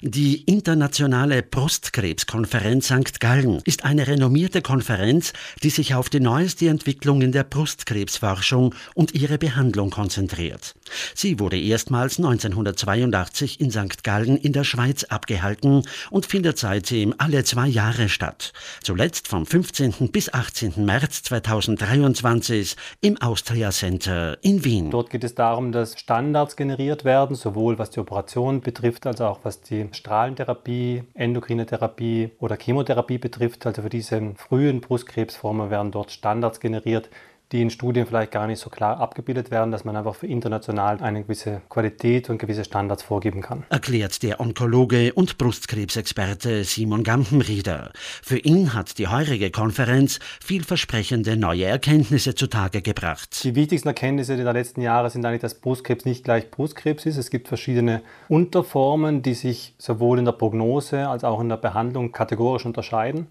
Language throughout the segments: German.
Die Internationale Brustkrebskonferenz St. Gallen ist eine renommierte Konferenz, die sich auf die neueste Entwicklung in der Brustkrebsforschung und ihre Behandlung konzentriert. Sie wurde erstmals 1982 in St. Gallen in der Schweiz abgehalten und findet seitdem alle zwei Jahre statt. Zuletzt vom 15. bis 18. März 2023 im Austria Center in Wien. Dort geht es darum, dass Standards generiert werden, sowohl was die Operation betrifft, als auch was die Strahlentherapie, endokrine Therapie oder Chemotherapie betrifft. Also für diese frühen Brustkrebsformen werden dort Standards generiert, die in Studien vielleicht gar nicht so klar abgebildet werden, dass man einfach für international eine gewisse Qualität und gewisse Standards vorgeben kann. Erklärt der Onkologe und Brustkrebsexperte Simon Gampenrieder. Für ihn hat die heurige Konferenz vielversprechende neue Erkenntnisse zutage gebracht. Die wichtigsten Erkenntnisse der letzten Jahre sind eigentlich, dass Brustkrebs nicht gleich Brustkrebs ist. Es gibt verschiedene Unterformen, die sich sowohl in der Prognose als auch in der Behandlung kategorisch unterscheiden.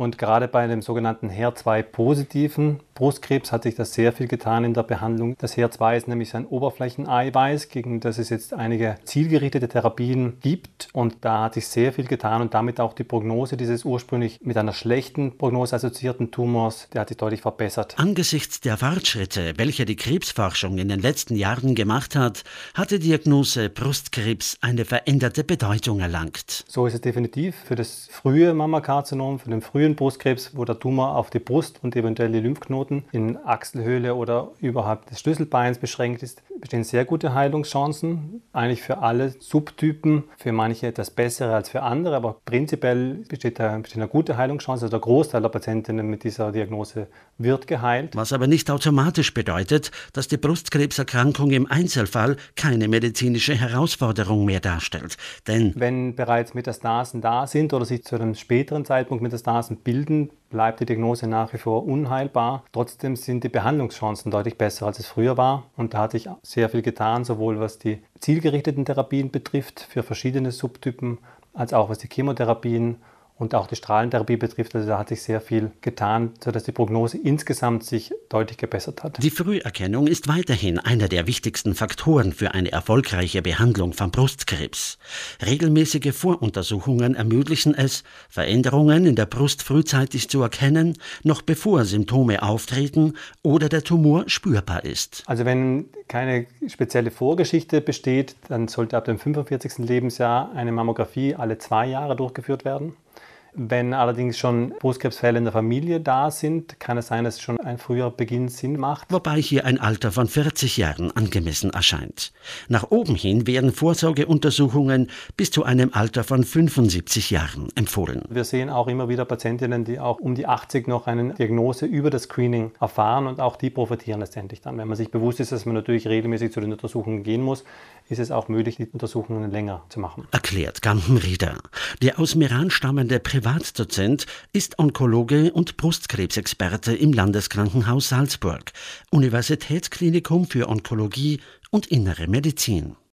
Und gerade bei dem sogenannten HER2-positiven Brustkrebs hat sich das sehr viel getan in der Behandlung. Das HER2 ist nämlich ein Oberflächeneiweiß, gegen das es jetzt einige zielgerichtete Therapien gibt. Und da hat sich sehr viel getan und damit auch die Prognose dieses ursprünglich mit einer schlechten Prognose assoziierten Tumors, der hat sich deutlich verbessert. Angesichts der Fortschritte, welche die Krebsforschung in den letzten Jahren gemacht hat, hat die Diagnose Brustkrebs eine veränderte Bedeutung erlangt. So ist es definitiv für das frühe Mammakarzinom, für den frühen Brustkrebs, wo der Tumor auf die Brust und eventuell die Lymphknoten in Achselhöhle oder überhalb des Schlüsselbeins beschränkt ist, bestehen sehr gute Heilungschancen. Eigentlich für alle Subtypen, für manche etwas bessere als für andere, aber prinzipiell besteht, da, besteht eine gute Heilungschance. Also der Großteil der Patientinnen mit dieser Diagnose wird geheilt. Was aber nicht automatisch bedeutet, dass die Brustkrebserkrankung im Einzelfall keine medizinische Herausforderung mehr darstellt. Denn wenn bereits Metastasen da sind oder sich zu einem späteren Zeitpunkt Metastasen bilden, bleibt die Diagnose nach wie vor unheilbar. Trotzdem sind die Behandlungschancen deutlich besser, als es früher war. Und da hat sich sehr viel getan, sowohl was die zielgerichteten Therapien betrifft für verschiedene Subtypen, als auch was die Chemotherapien und auch die Strahlentherapie betrifft. Also da hat sich sehr viel getan, sodass die Prognose insgesamt sich deutlich gebessert hat. Die Früherkennung ist weiterhin einer der wichtigsten Faktoren für eine erfolgreiche Behandlung von Brustkrebs. Regelmäßige Voruntersuchungen ermöglichen es, Veränderungen in der Brust frühzeitig zu erkennen, noch bevor Symptome auftreten oder der Tumor spürbar ist. Also wenn keine spezielle Vorgeschichte besteht, dann sollte ab dem 45. Lebensjahr eine Mammographie alle zwei Jahre durchgeführt werden. Wenn allerdings schon Brustkrebsfälle in der Familie da sind, kann es sein, dass schon ein früher Beginn Sinn macht. Wobei hier ein Alter von 40 Jahren angemessen erscheint. Nach oben hin werden Vorsorgeuntersuchungen bis zu einem Alter von 75 Jahren empfohlen. Wir sehen auch immer wieder Patientinnen, die auch um die 80 noch eine Diagnose über das Screening erfahren und auch die profitieren letztendlich dann. Wenn man sich bewusst ist, dass man natürlich regelmäßig zu den Untersuchungen gehen muss, ist es auch möglich, die Untersuchungen länger zu machen. Erklärt Gampenrieder. Der aus Meran stammende Privatdozent ist Onkologe und Brustkrebsexperte im Landeskrankenhaus Salzburg, Universitätsklinikum für Onkologie und Innere Medizin.